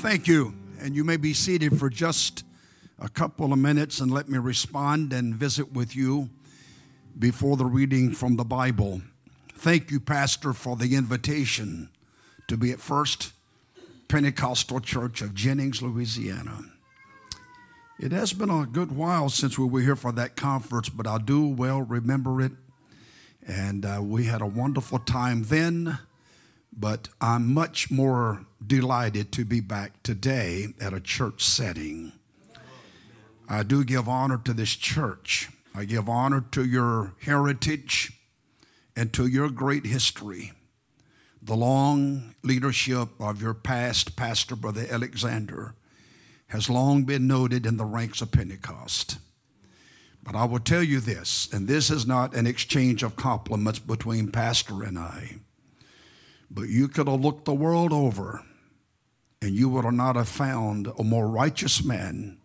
Thank you. And you may be seated for just a couple of minutes and let me respond and visit with you before the reading from the Bible. Thank you, Pastor, for the invitation to be at First Pentecostal Church of Jennings, Louisiana. It has been a good while since we were here for that conference, but I do well remember it. And uh, we had a wonderful time then but I'm much more delighted to be back today at a church setting. I do give honor to this church. I give honor to your heritage and to your great history. The long leadership of your past pastor, Brother Alexander, has long been noted in the ranks of Pentecost. But I will tell you this, and this is not an exchange of compliments between Pastor and I. But you could have looked the world over and you would not have found a more righteous man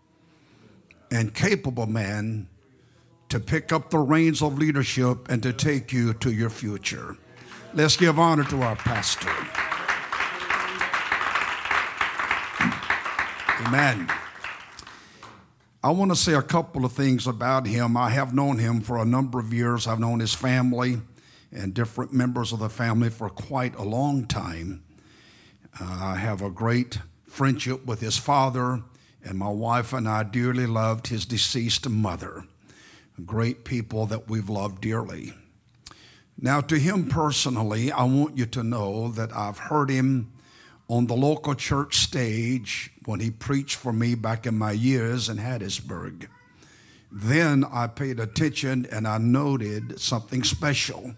and capable man to pick up the reins of leadership and to take you to your future. Let's give honor to our pastor. Amen. I want to say a couple of things about him. I have known him for a number of years. I've known his family and different members of the family for quite a long time. Uh, I have a great friendship with his father, and my wife and I dearly loved his deceased mother. Great people that we've loved dearly. Now, to him personally, I want you to know that I've heard him on the local church stage when he preached for me back in my years in Hattiesburg. Then I paid attention and I noted something special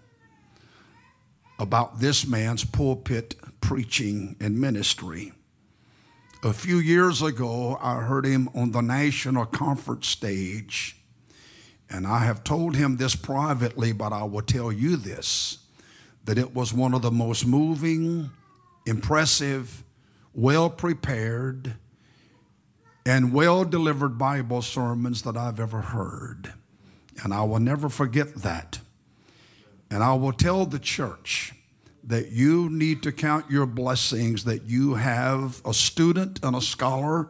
about this man's pulpit preaching and ministry. A few years ago, I heard him on the national conference stage, and I have told him this privately, but I will tell you this that it was one of the most moving, impressive, well prepared, and well delivered Bible sermons that I've ever heard. And I will never forget that. And I will tell the church that you need to count your blessings that you have a student and a scholar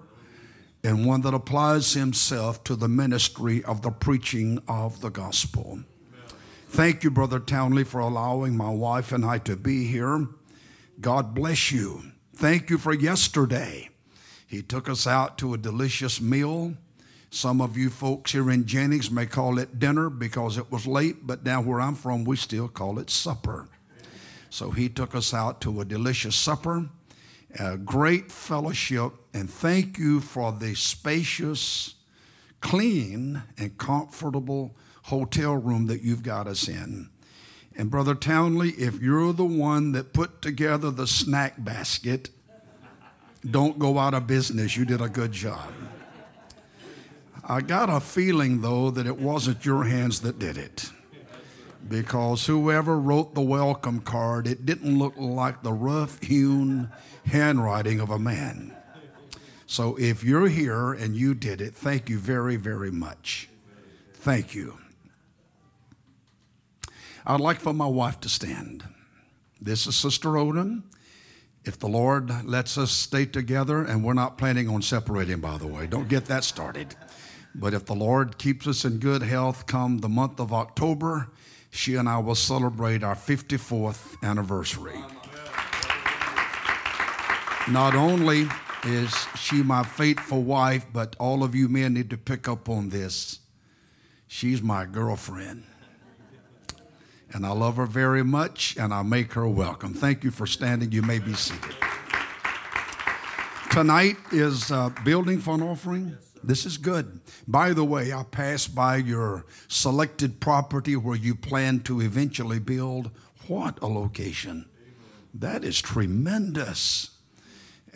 and one that applies himself to the ministry of the preaching of the gospel. Thank you, Brother Townley, for allowing my wife and I to be here. God bless you. Thank you for yesterday. He took us out to a delicious meal. Some of you folks here in Jennings may call it dinner because it was late, but down where I'm from, we still call it supper. So he took us out to a delicious supper, a great fellowship, and thank you for the spacious, clean, and comfortable hotel room that you've got us in. And Brother Townley, if you're the one that put together the snack basket, don't go out of business. You did a good job. I got a feeling, though, that it wasn't your hands that did it. Because whoever wrote the welcome card, it didn't look like the rough hewn handwriting of a man. So if you're here and you did it, thank you very, very much. Thank you. I'd like for my wife to stand. This is Sister Odom if the Lord lets us stay together, and we're not planning on separating, by the way, don't get that started. But if the Lord keeps us in good health come the month of October, she and I will celebrate our 54th anniversary. Not only is she my faithful wife, but all of you men need to pick up on this. She's my girlfriend. And I love her very much, and I make her welcome. Thank you for standing. You may be seated. Tonight is uh, building fund offering. This is good. By the way, I passed by your selected property where you plan to eventually build. What a location! That is tremendous.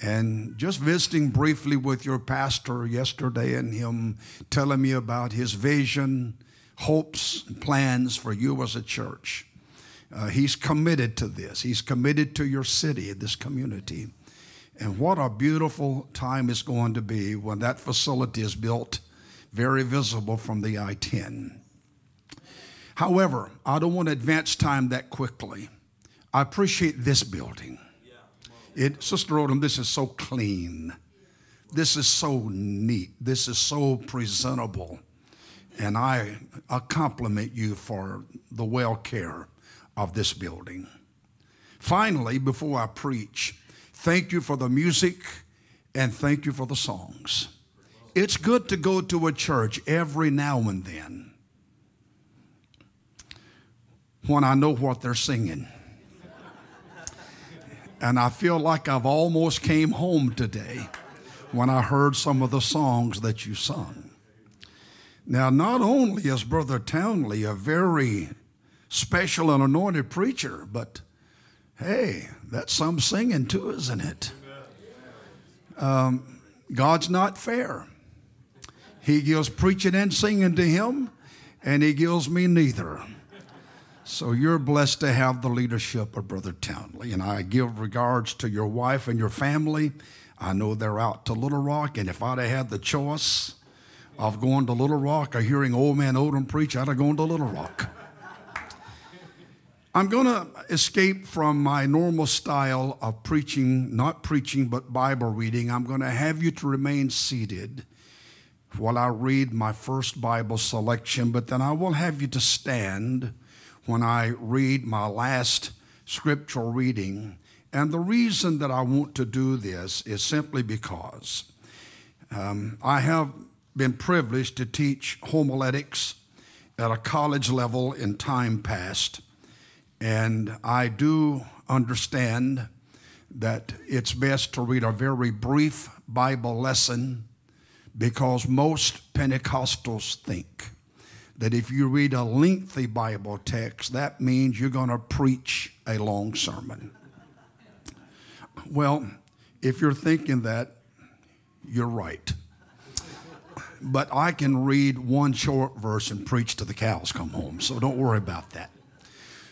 And just visiting briefly with your pastor yesterday and him telling me about his vision hopes and plans for you as a church. Uh, he's committed to this. He's committed to your city, this community. And what a beautiful time it's going to be when that facility is built, very visible from the I 10. However, I don't want to advance time that quickly. I appreciate this building. It, Sister Odom, this is so clean. This is so neat. This is so presentable. And I, I compliment you for the well care of this building. Finally, before I preach, thank you for the music and thank you for the songs. It's good to go to a church every now and then when I know what they're singing. And I feel like I've almost came home today when I heard some of the songs that you sung. Now, not only is Brother Townley a very special and anointed preacher, but hey, that's some singing too, isn't it? Um, God's not fair. He gives preaching and singing to him, and he gives me neither. So you're blessed to have the leadership of Brother Townley. And I give regards to your wife and your family. I know they're out to Little Rock, and if I'd have had the choice of going to Little Rock or hearing old man Odom preach, I'd have gone to Little Rock. I'm going to escape from my normal style of preaching, not preaching, but Bible reading. I'm going to have you to remain seated while I read my first Bible selection, but then I will have you to stand when I read my last scriptural reading. And the reason that I want to do this is simply because um, I have been privileged to teach homiletics at a college level in time past. And I do understand that it's best to read a very brief Bible lesson because most Pentecostals think that if you read a lengthy Bible text, that means you're going to preach a long sermon. Well, if you're thinking that, you're right. But I can read one short verse and preach to the cows come home, so don't worry about that.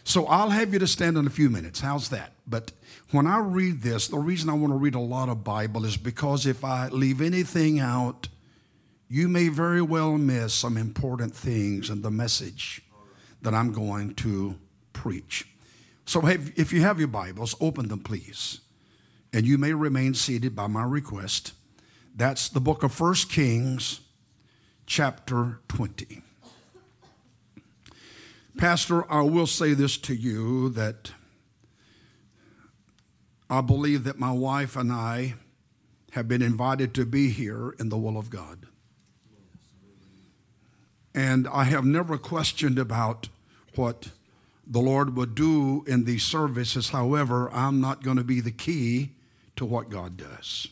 So I'll have you to stand in a few minutes. How's that? But when I read this, the reason I want to read a lot of Bible is because if I leave anything out, you may very well miss some important things in the message that I'm going to preach. So if you have your Bibles, open them, please. And you may remain seated by my request. That's the book of First Kings, chapter 20. Pastor, I will say this to you that I believe that my wife and I have been invited to be here in the will of God. And I have never questioned about what the Lord would do in these services. However, I'm not going to be the key to what God does.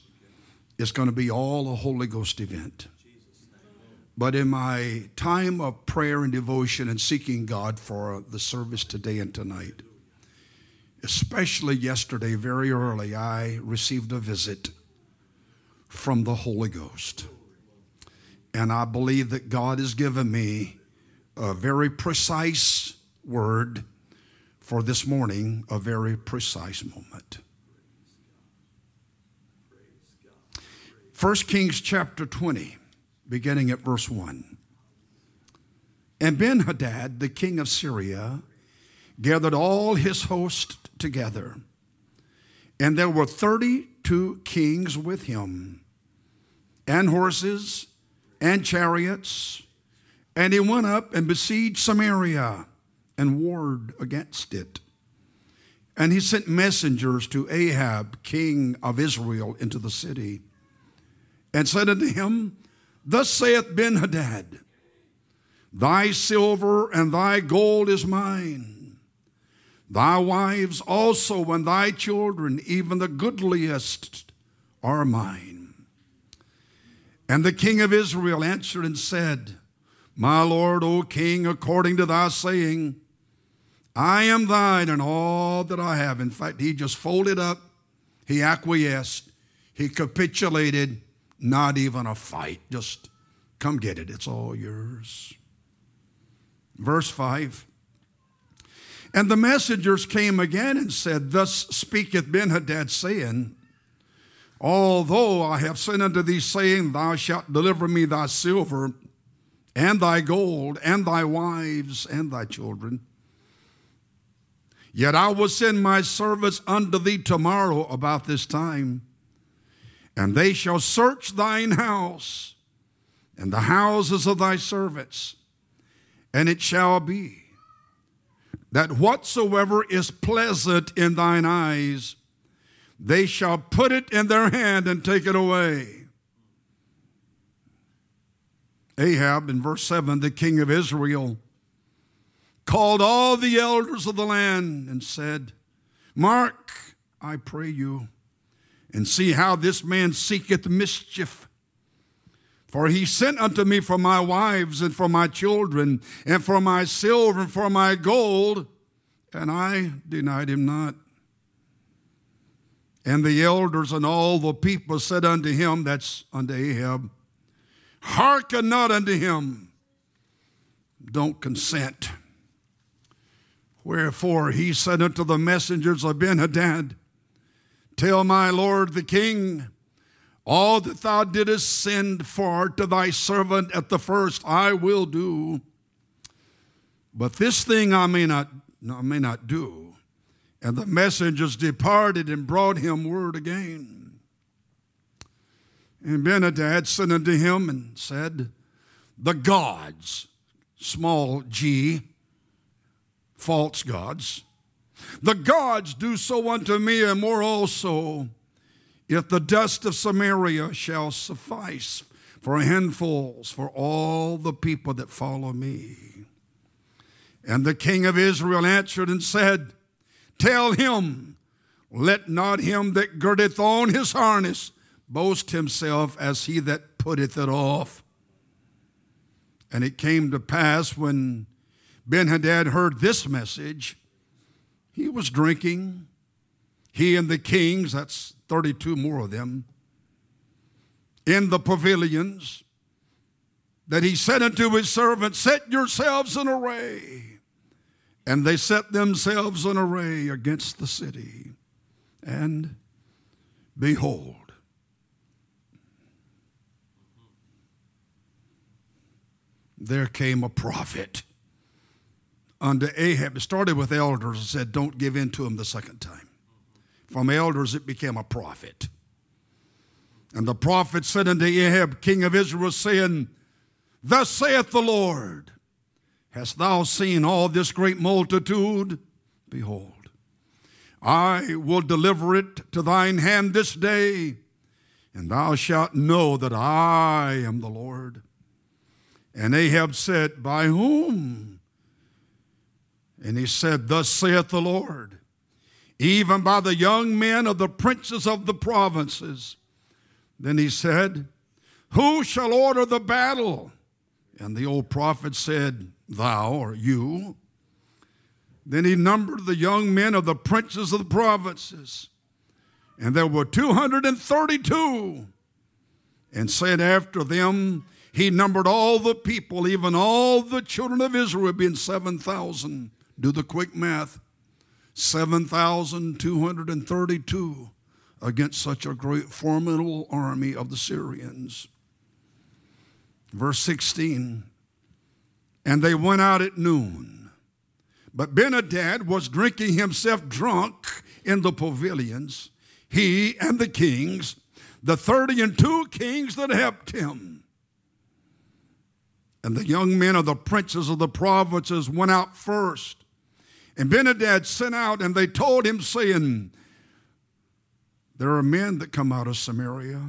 It's going to be all a Holy Ghost event. But in my time of prayer and devotion and seeking God for the service today and tonight, especially yesterday, very early, I received a visit from the Holy Ghost. And I believe that God has given me a very precise word for this morning, a very precise moment. 1 Kings chapter 20 beginning at verse 1. And Ben Hadad, the king of Syria, gathered all his host together. And there were 32 kings with him, and horses, and chariots. And he went up and besieged Samaria and warred against it. And he sent messengers to Ahab, king of Israel, into the city, and said unto him, Thus saith Benhadad, Thy silver and thy gold is mine, thy wives also and thy children, even the goodliest, are mine. And the king of Israel answered and said, My lord, O king, according to thy saying, I am thine and all that I have. In fact, he just folded up, he acquiesced, he capitulated not even a fight. Just come get it. It's all yours. Verse 5. And the messengers came again and said, Thus speaketh Benhadad, saying, Although I have sent unto thee, saying, Thou shalt deliver me thy silver and thy gold and thy wives and thy children, Yet I will send my servants unto thee tomorrow about this time, and they shall search thine house and the houses of thy servants. And it shall be that whatsoever is pleasant in thine eyes, they shall put it in their hand and take it away. Ahab, in verse 7, the king of Israel, called all the elders of the land and said, Mark, I pray you, and see how this man seeketh mischief. For he sent unto me for my wives and for my children and for my silver and for my gold, and I denied him not. And the elders and all the people said unto him, that's unto Ahab, hearken not unto him, don't consent. Wherefore he said unto the messengers of Benhadad, Tell my lord the king, all that thou didst send for to thy servant at the first, I will do. But this thing I may not, I may not do. And the messengers departed and brought him word again. And Benhadad sent unto him and said, The gods, small g, false gods, the gods do so unto me and more also, if the dust of Samaria shall suffice for handfuls for all the people that follow me. And the king of Israel answered and said, Tell him, let not him that girdeth on his harness boast himself as he that putteth it off. And it came to pass when Benhadad heard this message, he was drinking. He and the kings, that's 32 more of them, in the pavilions, that he said unto his servants, Set yourselves in array. And they set themselves in array against the city. And behold, there came a prophet unto Ahab. It started with elders and said, Don't give in to him the second time. From elders, it became a prophet. And the prophet said unto Ahab, king of Israel, saying, Thus saith the Lord, Hast thou seen all this great multitude? Behold, I will deliver it to thine hand this day, and thou shalt know that I am the Lord. And Ahab said, By whom? And he said, Thus saith the Lord, even by the young men of the princes of the provinces. Then he said, Who shall order the battle? And the old prophet said, thou or you. Then he numbered the young men of the princes of the provinces, and there were 232. And said after them, he numbered all the people, even all the children of Israel, being 7,000. Do the quick math 7,232 against such a great, formidable army of the Syrians. Verse 16 and they went out at noon. But Benhadad was drinking himself drunk in the pavilions, he and the kings, the thirty and two kings that helped him. And the young men of the princes of the provinces went out first. And Benhadad sent out, and they told him, saying, There are men that come out of Samaria.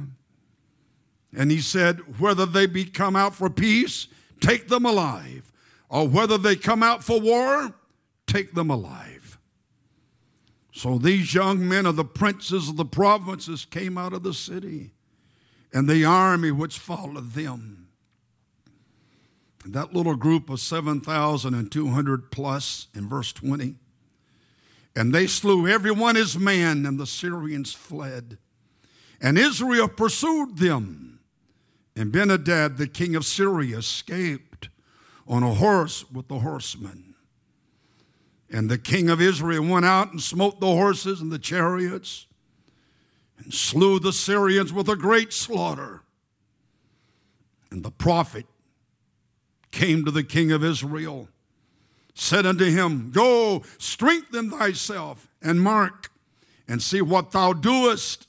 And he said, Whether they be come out for peace, take them alive or whether they come out for war, take them alive. So these young men of the princes of the provinces came out of the city, and the army which followed them. That little group of 7,200 plus in verse 20. And they slew every one his man, and the Syrians fled. And Israel pursued them. And Benhadad, the king of Syria, escaped on a horse with the horsemen. And the king of Israel went out and smote the horses and the chariots and slew the Syrians with a great slaughter. And the prophet came to the king of Israel, said unto him, Go, strengthen thyself, and mark, and see what thou doest.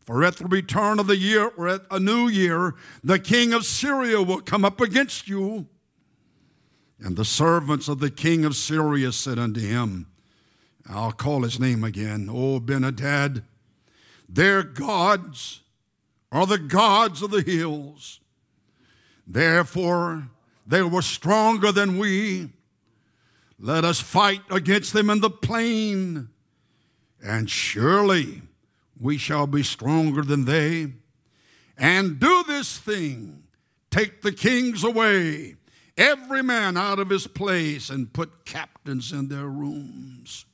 For at the return of the year, or at a new year, the king of Syria will come up against you. And the servants of the king of Syria said unto him, I'll call his name again, O Benadad, their gods are the gods of the hills. Therefore, they were stronger than we. Let us fight against them in the plain, and surely we shall be stronger than they. And do this thing take the kings away, every man out of his place, and put captains in their rooms.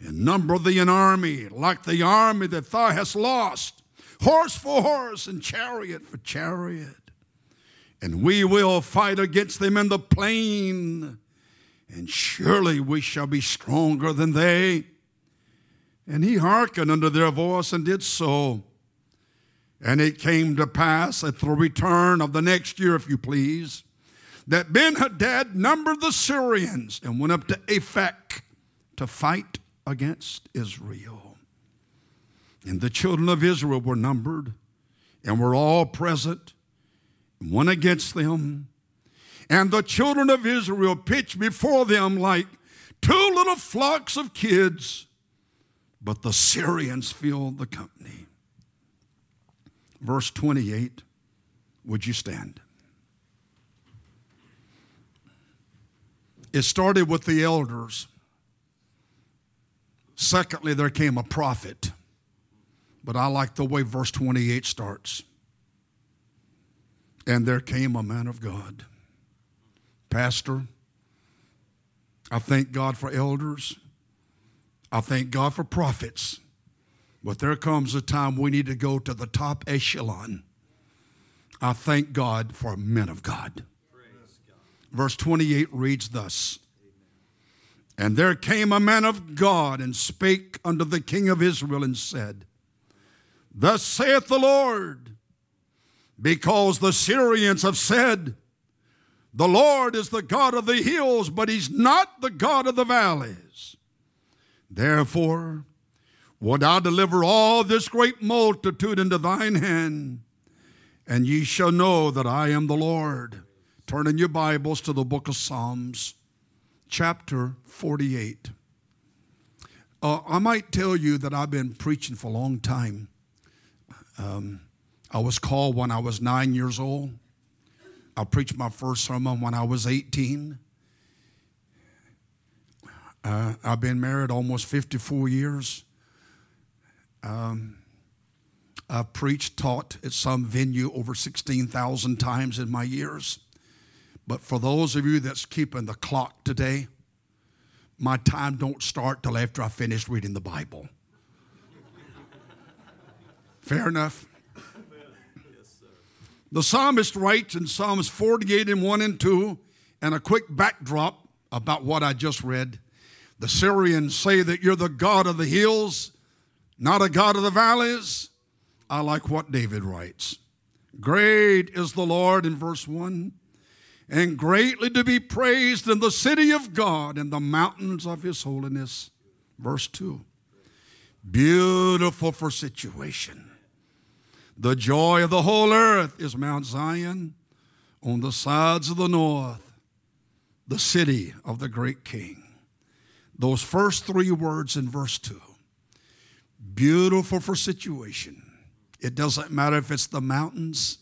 And number thee an army like the army that thou hast lost, horse for horse, and chariot for chariot. And we will fight against them in the plain, and surely we shall be stronger than they. And he hearkened unto their voice and did so. And it came to pass at the return of the next year, if you please, that Ben Hadad numbered the Syrians and went up to Aphek to fight against Israel. And the children of Israel were numbered and were all present, one against them. And the children of Israel pitched before them like two little flocks of kids but the Syrians filled the company. Verse 28, would you stand? It started with the elders. Secondly, there came a prophet. But I like the way verse 28 starts. And there came a man of God. Pastor, I thank God for elders. I thank God for prophets, but there comes a time we need to go to the top echelon. I thank God for men of God. Verse 28 reads thus And there came a man of God and spake unto the king of Israel and said, Thus saith the Lord, because the Syrians have said, The Lord is the God of the hills, but he's not the God of the valleys. Therefore, would I deliver all this great multitude into thine hand, and ye shall know that I am the Lord. Turn in your Bibles to the book of Psalms, chapter 48. Uh, I might tell you that I've been preaching for a long time. Um, I was called when I was nine years old. I preached my first sermon when I was 18. Uh, I've been married almost 54 years. Um, I've preached, taught at some venue over 16,000 times in my years. But for those of you that's keeping the clock today, my time don't start till after I finish reading the Bible. Fair enough. The psalmist writes in Psalms 48 and 1 and 2, and a quick backdrop about what I just read. The Syrians say that you're the God of the hills, not a God of the valleys. I like what David writes. Great is the Lord in verse 1, and greatly to be praised in the city of God and the mountains of his holiness. Verse 2. Beautiful for situation. The joy of the whole earth is Mount Zion on the sides of the north, the city of the great king. Those first three words in verse 2 beautiful for situation. It doesn't matter if it's the mountains,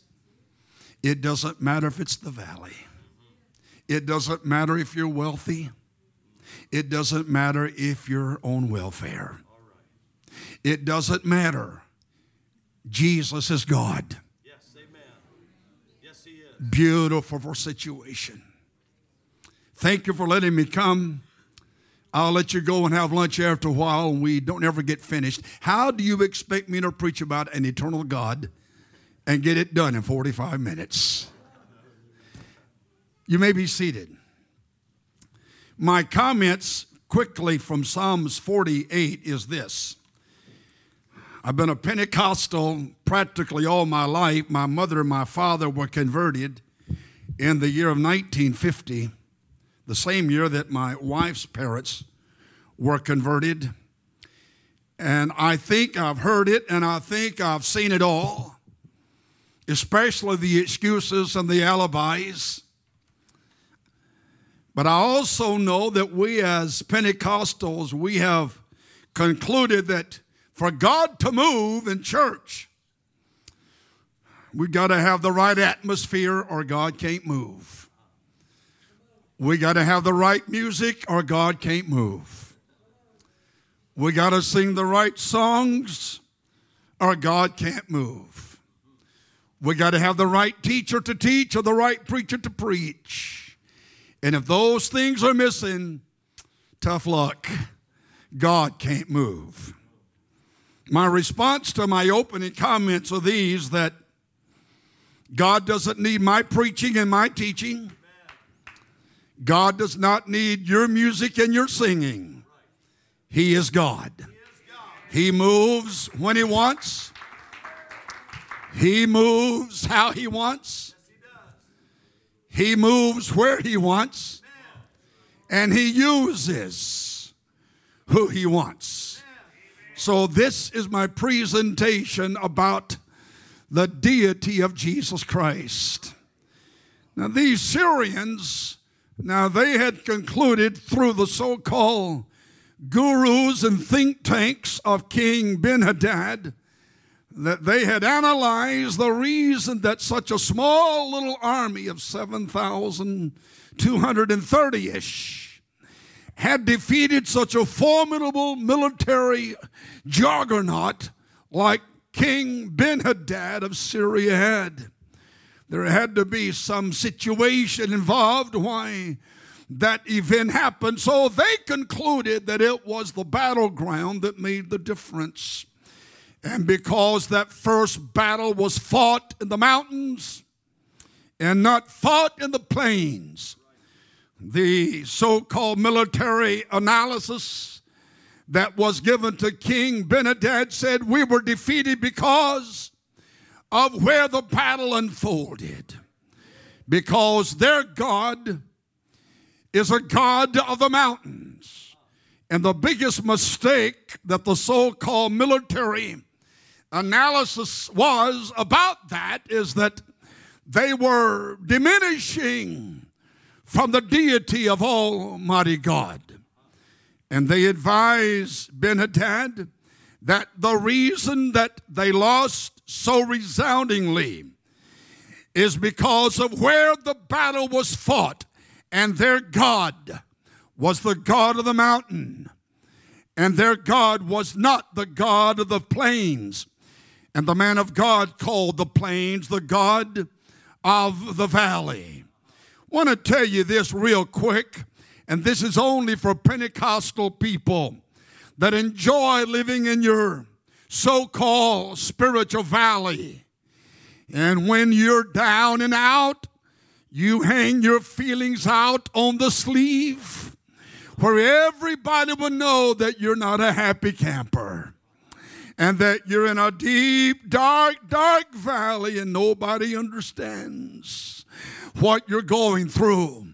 it doesn't matter if it's the valley, it doesn't matter if you're wealthy, it doesn't matter if you're on welfare. It doesn't matter. Jesus is God. Yes, amen. Yes, He is. Beautiful for situation. Thank you for letting me come. I'll let you go and have lunch after a while, and we don't ever get finished. How do you expect me to preach about an eternal God and get it done in 45 minutes? You may be seated. My comments quickly from Psalms 48 is this. I've been a Pentecostal practically all my life. My mother and my father were converted in the year of 1950. the same year that my wife's parents were converted. And I think I've heard it and I think I've seen it all, especially the excuses and the alibis. But I also know that we as Pentecostals, we have concluded that for God to move in church, we got to have the right atmosphere or God can't move. We got to have the right music or God can't move. We got to sing the right songs or God can't move. We got to have the right teacher to teach or the right preacher to preach. And if those things are missing, tough luck. God can't move. My response to my opening comments are these that God doesn't need my preaching and my teaching. God does not need your music and your singing. He is God. He moves when He wants, He moves how He wants, He moves where He wants, and He uses who He wants. So, this is my presentation about the deity of Jesus Christ. Now, these Syrians, now they had concluded through the so called gurus and think tanks of King Ben Hadad that they had analyzed the reason that such a small little army of 7,230 ish had defeated such a formidable military juggernaut like King Ben Hadad of Syria had. There had to be some situation involved why that event happened. So they concluded that it was the battleground that made the difference. And because that first battle was fought in the mountains and not fought in the plains, the so called military analysis that was given to King Ben-Hadad said, We were defeated because of where the battle unfolded. Because their God is a God of the mountains. And the biggest mistake that the so called military analysis was about that is that they were diminishing from the deity of Almighty God. And they advised Ben Hadad that the reason that they lost so resoundingly is because of where the battle was fought, and their God was the God of the mountain, and their God was not the God of the plains. And the man of God called the plains the God of the valley. Want to tell you this real quick. And this is only for Pentecostal people that enjoy living in your so called spiritual valley. And when you're down and out, you hang your feelings out on the sleeve where everybody will know that you're not a happy camper and that you're in a deep, dark, dark valley and nobody understands what you're going through.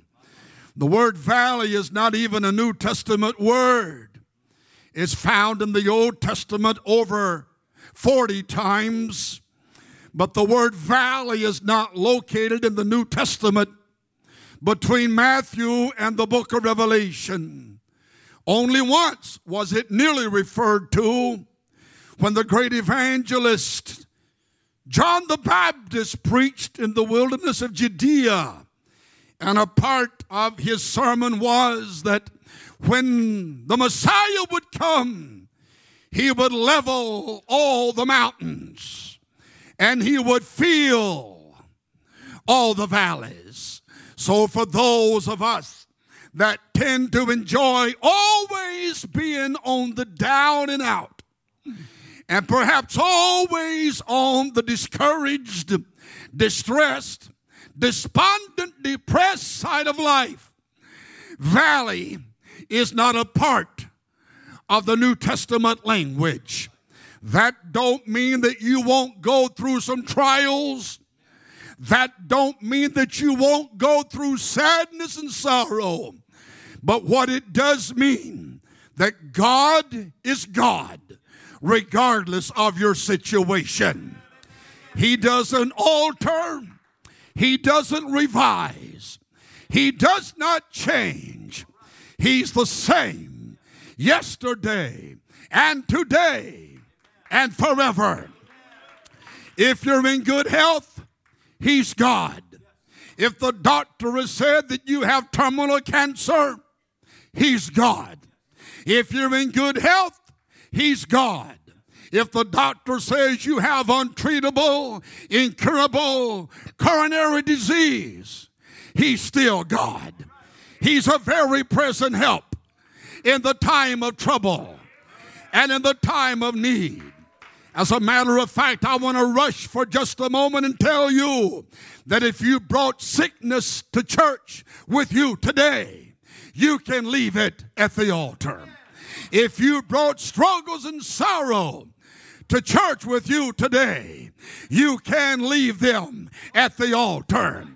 The word valley is not even a New Testament word. It's found in the Old Testament over 40 times, but the word valley is not located in the New Testament between Matthew and the book of Revelation. Only once was it nearly referred to when the great evangelist John the Baptist preached in the wilderness of Judea. And a part of his sermon was that when the Messiah would come, he would level all the mountains and he would fill all the valleys. So, for those of us that tend to enjoy always being on the down and out, and perhaps always on the discouraged, distressed, despondent, depressed side of life, valley is not a part of the New Testament language. That don't mean that you won't go through some trials. That don't mean that you won't go through sadness and sorrow. But what it does mean that God is God regardless of your situation. He doesn't alter, He doesn't revise, He does not change. He's the same yesterday and today and forever. If you're in good health, He's God. If the doctor has said that you have terminal cancer, He's God. If you're in good health, He's God. If the doctor says you have untreatable, incurable coronary disease, He's still God. He's a very present help in the time of trouble and in the time of need. As a matter of fact, I want to rush for just a moment and tell you that if you brought sickness to church with you today, you can leave it at the altar. If you brought struggles and sorrow to church with you today, you can leave them at the altar.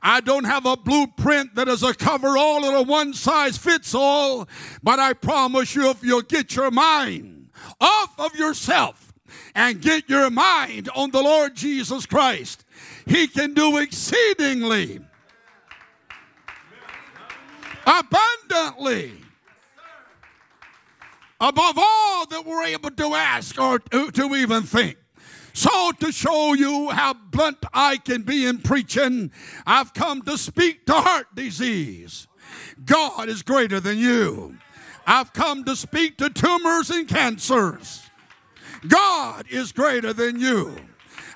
I don't have a blueprint that is a cover all or a one size fits all, but I promise you, if you'll get your mind off of yourself and get your mind on the Lord Jesus Christ. He can do exceedingly, abundantly, above all that we're able to ask or to, even think. So, to show you how blunt I can be in preaching, I've come to speak to heart disease. God is greater than you. I've come to speak to tumors and cancers. God is greater than you.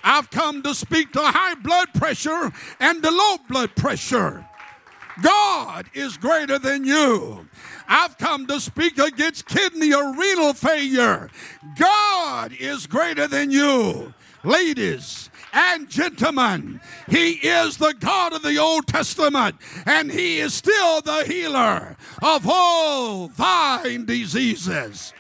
I've come to speak to high blood pressure and the low blood pressure. God is greater than you. I've come to speak against kidney or renal failure. God is greater than you. Ladies and gentlemen, He is the God of the Old Testament, and He is still the healer of all thine diseases.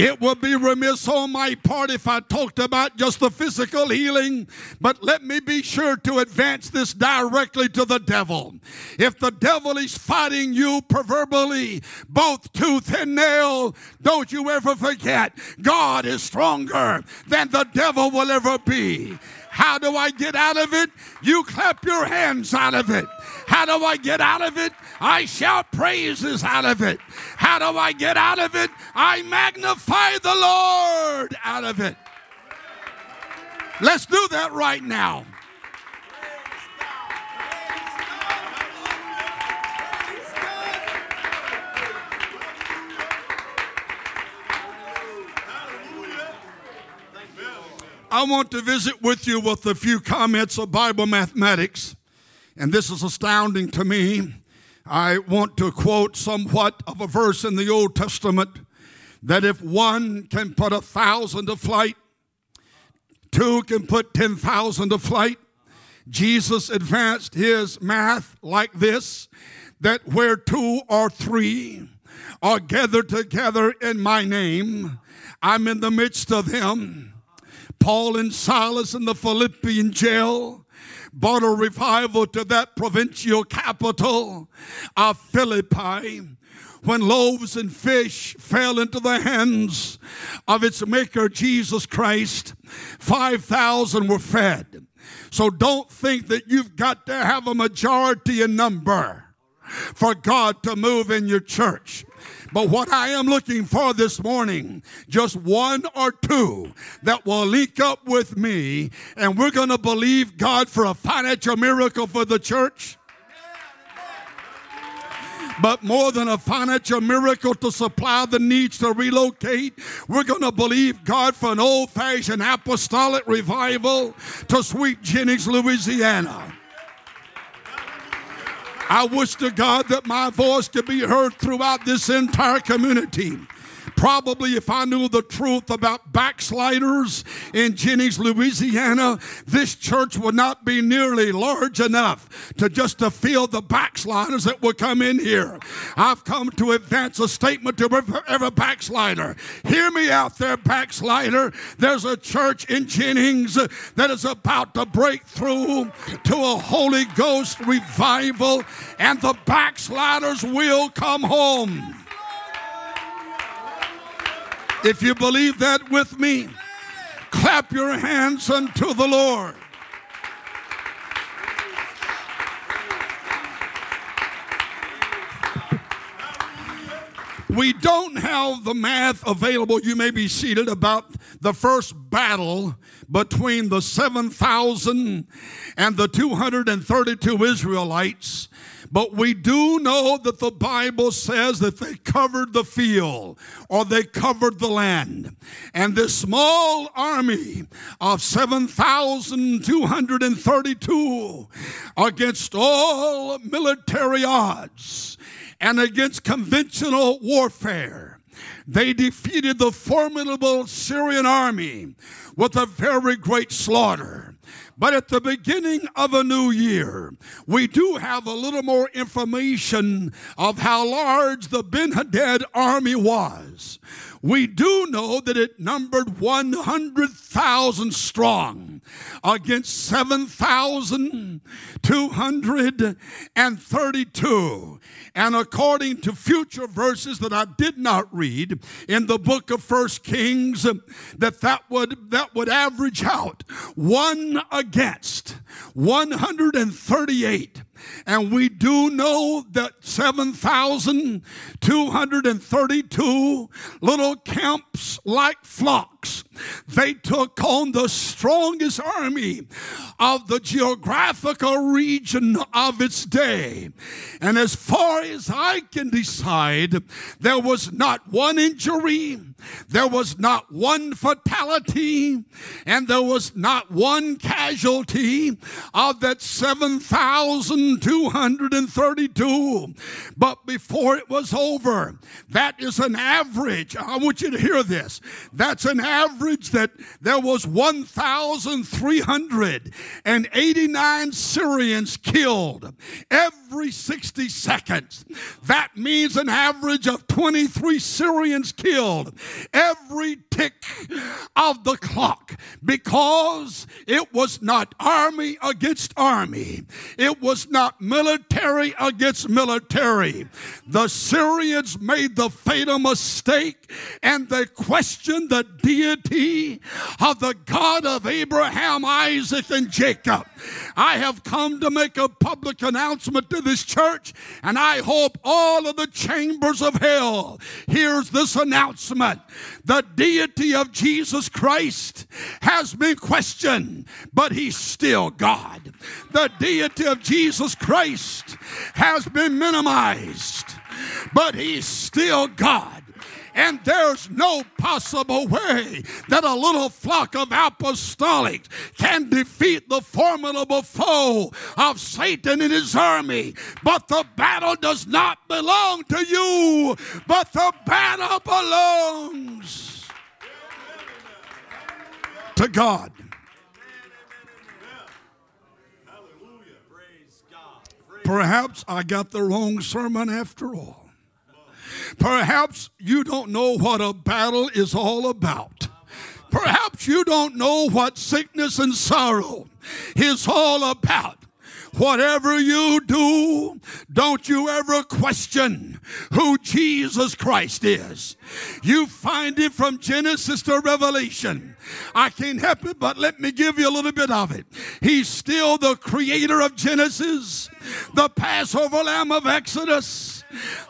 It would be remiss on my part if I talked about just the physical healing, but let me be sure to advance this directly to the devil. If the devil is fighting you proverbially, both tooth and nail, don't you ever forget God is stronger than the devil will ever be. How do I get out of it? You clap your hands out of it. How do I get out of it? I shout praises out of it. How do I get out of it? I magnify the Lord out of it. Let's do that right now. I want to visit with you with a few comments of Bible mathematics, and this is astounding to me. I want to quote somewhat of a verse in the Old Testament that if one can put a thousand to flight, two can put 10,000 to flight. Jesus advanced his math like this that where two or three are gathered together in my name, I'm in the midst of them. Paul and Silas in the Philippian jail brought a revival to that provincial capital of Philippi when loaves and fish fell into the hands of its maker, Jesus Christ, 5,000 were fed. So don't think that you've got to have a majority in number for God to move in your church. But what I am looking for this morning, just one or two that will link up with me, and we're going to believe God for a financial miracle for the church. But more than a financial miracle to supply the needs to relocate, we're going to believe God for an old fashioned apostolic revival to Sweet Jennings, Louisiana. I wish to God that my voice could be heard throughout this entire community. Probably if I knew the truth about backsliders in Jennings, Louisiana, this church would not be nearly large enough to just to fill the backsliders that would come in here. I've come to advance a statement to every backslider. Hear me out there, backslider. There's a church in Jennings that is about to break through to a Holy Ghost revival, and the backsliders will come home. If you believe that with me, clap your hands unto the Lord. We don't have the math available. You may be seated about the first battle between the 7,000 and the 232 Israelites. But we do know that the Bible says that they covered the field or they covered the land. And this small army of 7,232 against all military odds and against conventional warfare. They defeated the formidable Syrian army with a very great slaughter. But at the beginning of a new year, we do have a little more information of how large the Ben Hadad army was. We do know that it numbered 100,000 strong against 7,232. And according to future verses that I did not read in the book of First Kings, that that would, that would average out one against 138. And we do know that 7,232 little camps like flocks, they took on the strongest army of the geographical region of its day. And as far as I can decide, there was not one injury, there was not one fatality, and there was not one casualty of that 7,232. But before it was over, that is an average. I want you to hear this. That's an average that there was 1,389 Syrians killed every 60 seconds. That means an average of 23 Syrians killed every tick of the clock because it was not army against army, it was not military against military. The Syrians made the fatal mistake and they questioned the deity of the God of Abraham, Isaac, and Jacob. I have come to make a public announcement to this church, and I hope all of the chambers of hell hears this announcement. The deity of Jesus Christ has been questioned, but he's still God. The deity of Jesus Christ has been minimized, but he's still God. And there's no possible way that a little flock of apostolics can defeat the formidable foe of Satan and his army. But the battle does not belong to you, but the battle belongs to God. Perhaps I got the wrong sermon after all. Perhaps you don't know what a battle is all about. Perhaps you don't know what sickness and sorrow is all about. Whatever you do, don't you ever question who Jesus Christ is. You find it from Genesis to Revelation. I can't help it, but let me give you a little bit of it. He's still the creator of Genesis, the Passover lamb of Exodus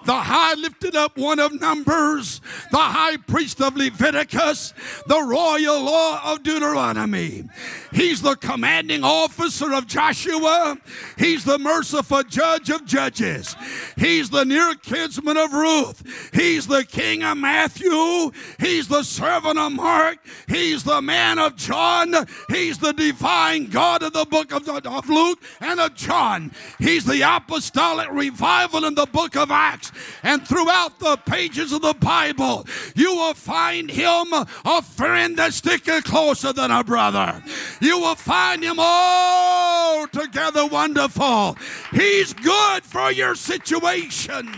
the high lifted up one of Numbers, the high priest of Leviticus, the royal law of Deuteronomy. He's the commanding officer of Joshua. He's the merciful judge of judges. He's the near kinsman of Ruth. He's the king of Matthew. He's the servant of Mark. He's the man of John. He's the divine God of the book of, of Luke and of John. He's the apostolic revival in the book of Acts and throughout the pages of the Bible, you will find him a friend that's sticking closer than a brother. You will find him all together wonderful. He's good for your situation.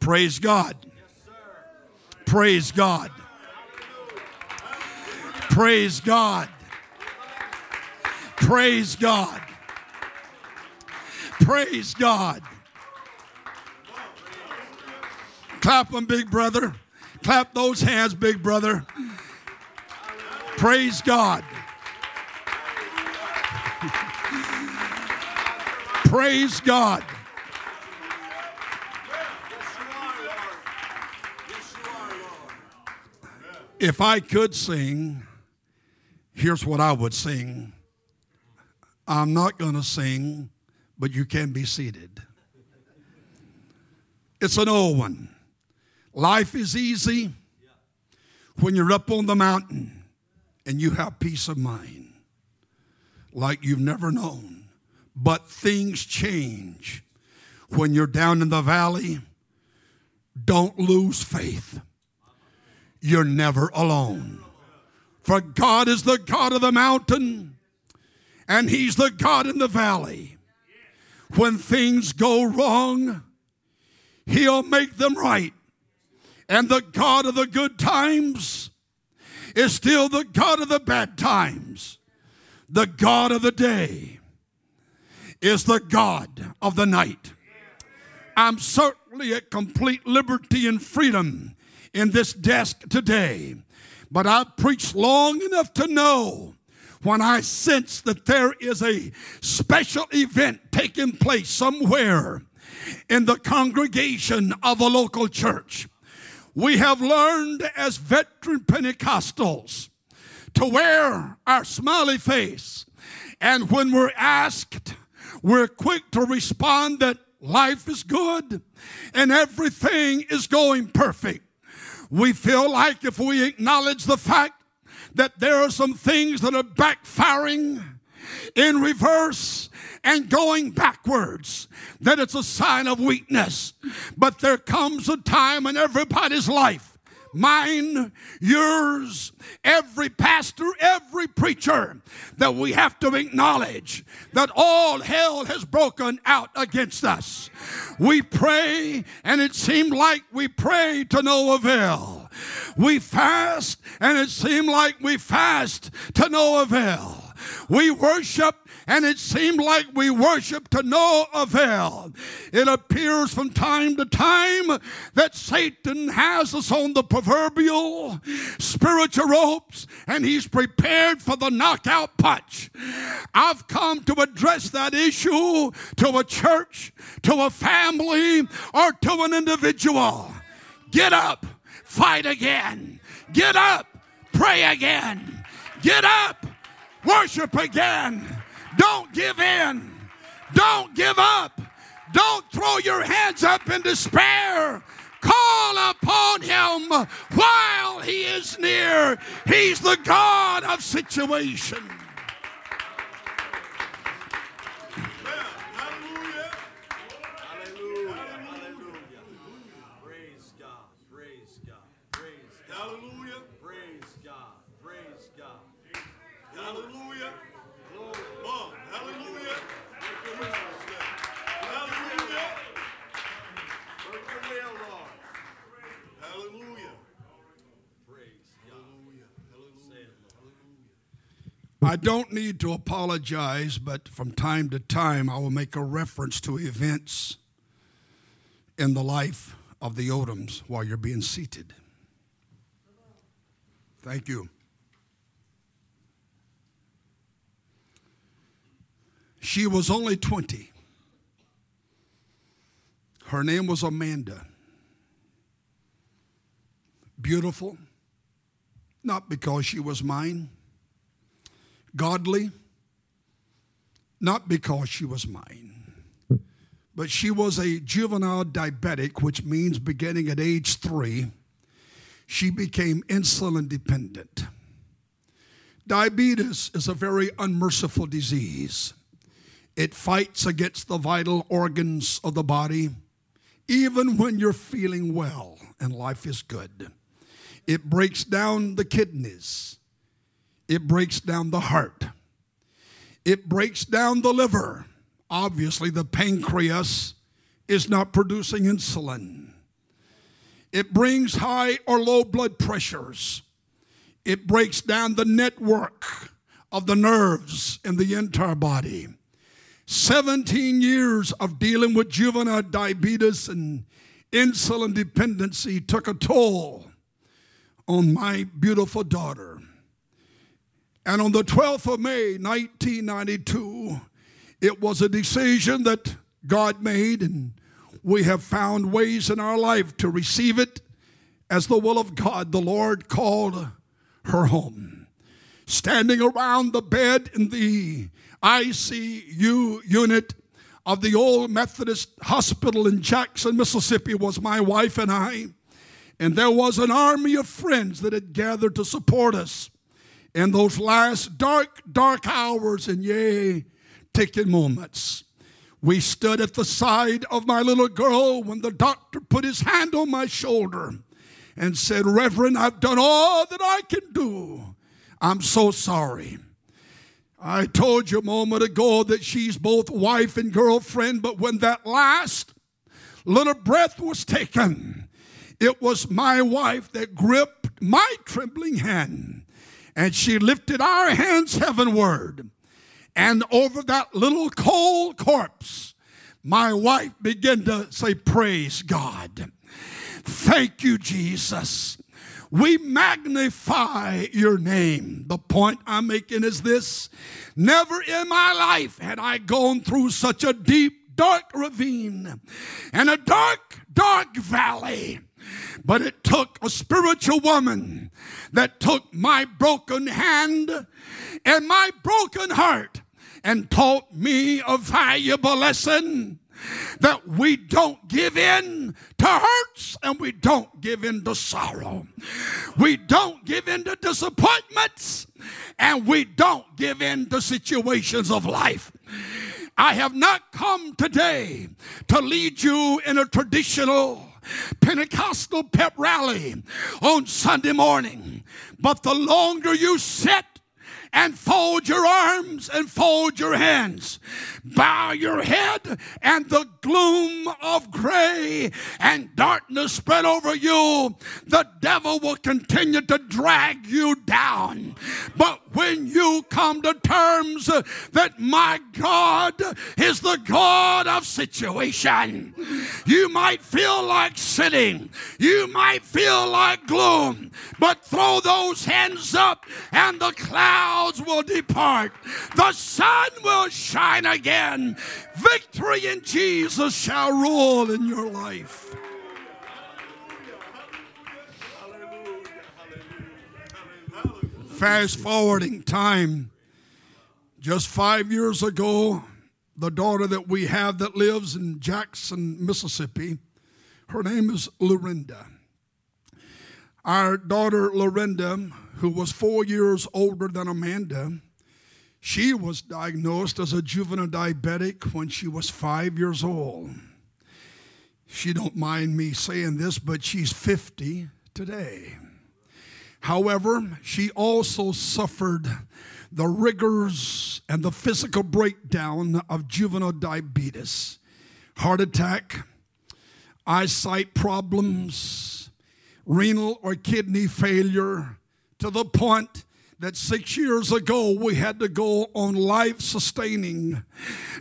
Praise God. Praise God. Praise God. Praise God. Praise God. Clap them, big brother. Clap those hands, big brother. Praise God. Praise God. If I could sing, here's what I would sing. I'm not going to sing, but you can be seated. It's an old one. Life is easy when you're up on the mountain and you have peace of mind like you've never known. But things change when you're down in the valley. Don't lose faith. You're never alone. For God is the God of the mountain, and He's the God in the valley. When things go wrong, He'll make them right. And the God of the good times is still the God of the bad times. The God of the day is the God of the night. I'm certainly at complete liberty and freedom in this desk today but I've preached long enough to know when I sense that there is a special event taking place somewhere in the congregation of a local church. We have learned as veteran Pentecostals to wear our smiley face. And when we're asked, we're quick to respond that life is good and everything is going perfect we feel like if we acknowledge the fact that there are some things that are backfiring in reverse and going backwards, that it's a sign of weakness. But there comes a time in everybody's life mine, yours, every pastor, every preacher, that we have to acknowledge that all hell has broken out against us. We pray, and it seemed like we prayed to no avail. We fast, and it seemed like we fast to no avail. We worship and it seemed like we worship to no avail. It appears from time to time that Satan has us on the proverbial spiritual ropes and he's prepared for the knockout punch. I've come to address that issue to a church, to a family, or to an individual. Get up, fight again. Get up, pray again. Get up, worship again. Don't give in. Don't give up. Don't throw your hands up in despair. Call upon him while he is near. He's the God of situation. I don't need to apologize, but from time to time I will make a reference to events in the life of the Odoms while you're being seated. Thank you. She was only 20. Her name was Amanda. Beautiful, not because she was mine godly, not because she was mine, but she was a juvenile diabetic, which means beginning at age three, she became insulin dependent Diabetes is a very unmerciful disease. It fights against the vital organs of the body, even when you're feeling well and life is good. It breaks down the kidneys, it breaks down the heart, it breaks down the liver. Obviously, the pancreas is not producing insulin. It brings high or low blood pressures. It breaks down the network of the nerves in the entire body. 17 years of dealing with juvenile diabetes and insulin dependency took a toll on my beautiful daughter. And on the 12th of May, 1992, it was a decision that God made, and we have found ways in our life to receive it as the will of God. The Lord called her home. Standing around the bed in the ICU unit of the old Methodist hospital in Jackson, Mississippi, was my wife and I. And there was an army of friends that had gathered to support us in those last dark, dark hours and yea, ticking moments. We stood at the side of my little girl when the doctor put his hand on my shoulder and said, Reverend, I've done all that I can do. I'm so sorry. I told you a moment ago that she's both wife and girlfriend, but when that last little breath was taken, it was my wife that gripped my trembling hand and she lifted our hands heavenward. And over that little cold corpse, my wife began to say, Praise God. Thank you, Jesus. We magnify your name. The point I'm making is this never in my life had I gone through such a deep, dark ravine and a dark, dark valley. But it took a spiritual woman that took my broken hand and my broken heart and taught me a valuable lesson that we don't give in to hurts and we don't give in to sorrow. We don't give in to disappointments and we don't give in to situations of life. I have not come today to lead you in a traditional Pentecostal pep rally on Sunday morning, but the longer you sit and fold your arms and fold your hands. Bow your head, and the gloom of gray and darkness spread over you. The devil will continue to drag you down. But when you come to terms that my God is the God of situation, you might feel like sitting, you might feel like gloom, but throw those hands up and the clouds will depart, the sun will shine again. Victory in Jesus shall rule in your life. Fast forwarding time, just five years ago, the daughter that we have that lives in Jackson, Mississippi, her name is Lorinda. Our daughter Lorinda, who was four years older than Amanda, she was diagnosed as a juvenile diabetic when she was five years old. She don't mind me saying this, but she's 50 today. However, she also suffered the rigors and the physical breakdown of juvenile diabetes, heart attack, eyesight problems, renal or kidney failure, to the point that six years ago we had to go on life sustaining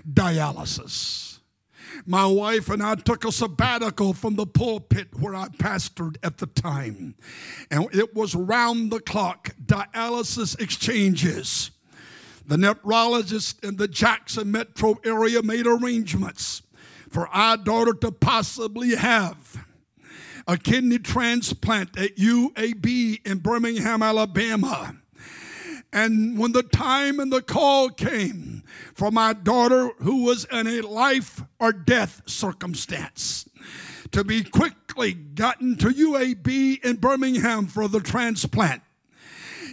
dialysis my wife and I took a sabbatical from the pulpit where I pastored at the time. And it was round the clock dialysis exchanges. The nephrologist in the Jackson metro area made arrangements for our daughter to possibly have a kidney transplant at UAB in Birmingham, Alabama. And when the time and the call came for my daughter, who was in a life or death circumstance, to be quickly gotten to UAB in Birmingham for the transplant,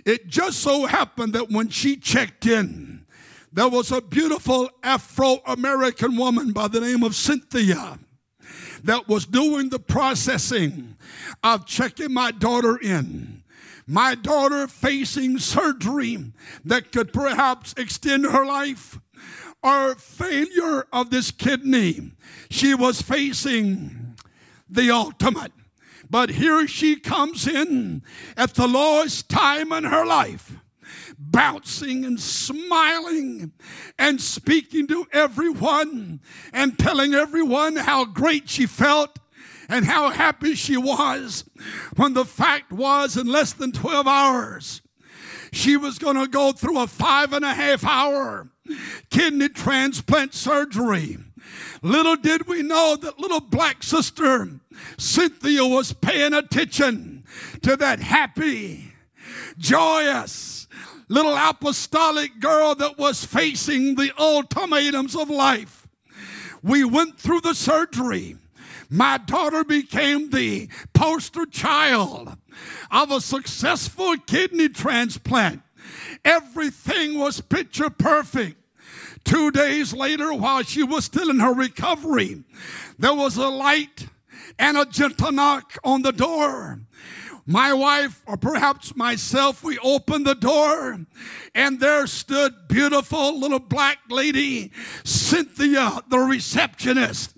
It just so happened that when she checked in, there was a beautiful Afro American woman by the name of Cynthia that was doing the processing of checking my daughter in. My daughter facing surgery that could perhaps extend her life or failure of this kidney. She was facing the ultimate. But here she comes in at the lowest time in her life, bouncing and smiling and speaking to everyone and telling everyone how great she felt and how happy she was when the fact was in less than 12 hours she was going to go through a five and a half hour kidney transplant surgery. Little did we know that little black sister Cynthia was paying attention to that happy, joyous, little apostolic girl that was facing the ultimatums of life. We went through the surgery. My daughter became the poster child of a successful kidney transplant. Everything was picture perfect. Two days later, while she was still in her recovery, there was a light and a gentle knock on the door. My wife, or perhaps myself, we opened the door and there stood beautiful little black lady, Cynthia, the receptionist.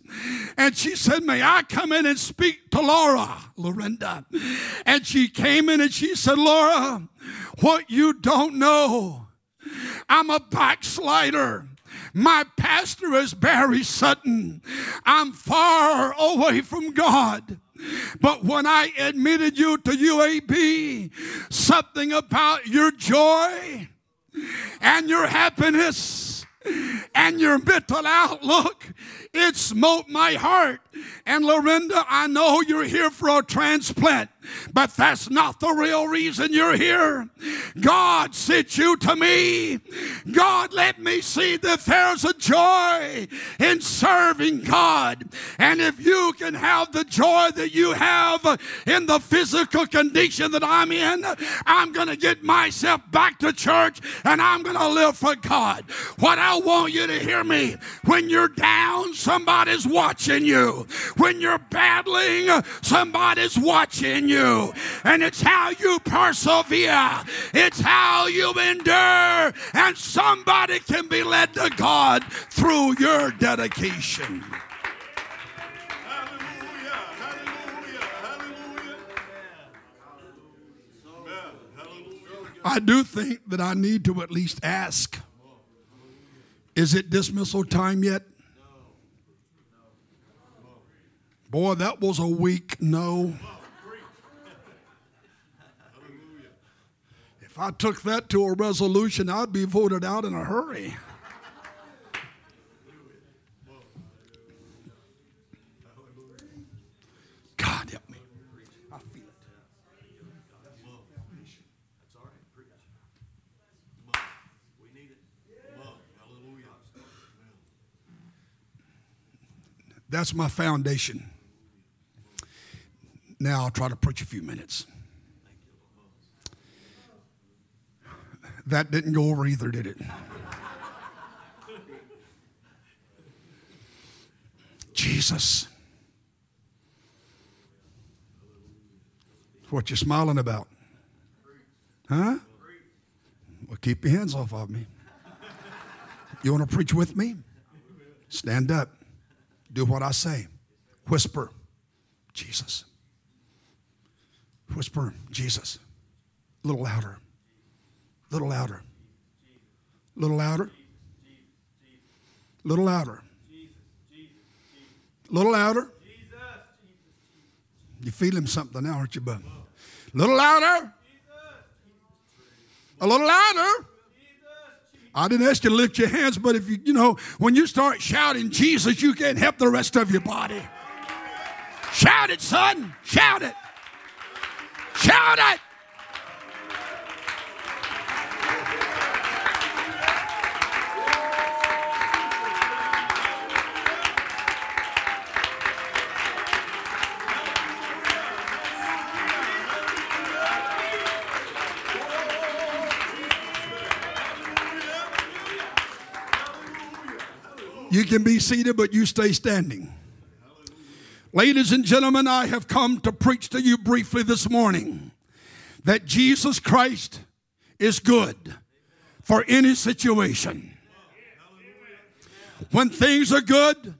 And she said, May I come in and speak to Laura, Lorinda? And she came in and she said, Laura, what you don't know, I'm a backslider. My pastor is Barry Sutton. I'm far away from God. But when I admitted you to UAB, something about your joy and your happiness and your mental outlook it smote my heart. And Lorinda, I know you're here for a transplant, but that's not the real reason you're here. God sent you to me. God let me see that there's a joy in serving God. And if you can have the joy that you have in the physical condition that I'm in, I'm going to get myself back to church and I'm going to live for God. What I want you to hear me when you're down, somebody's watching you. When you're battling, somebody's watching you. And it's how you persevere, it's how you endure, and somebody can be led to God through your dedication. I do think that I need to at least ask is it dismissal time yet? Boy, that was a weak no. If I took that to a resolution, I'd be voted out in a hurry. God help me. I feel it. That's my foundation. Now I'll try to preach a few minutes. That didn't go over either, did it? Jesus. What you smiling about? Huh? Well, keep your hands off of me. You want to preach with me? Stand up. Do what I say. Whisper, Jesus. Whisper, Jesus. A little louder. A little louder. A little louder. A little louder. A little louder. You're feeling something now, aren't you, bud? A little louder. A little louder. I didn't ask you to lift your hands, but if you, you know, when you start shouting Jesus, you can't help the rest of your body. Shout it, son. Shout it. Shout it. You can be seated, but you stay standing. Ladies and gentlemen, I have come to preach to you briefly this morning that Jesus Christ is good for any situation. When things are good,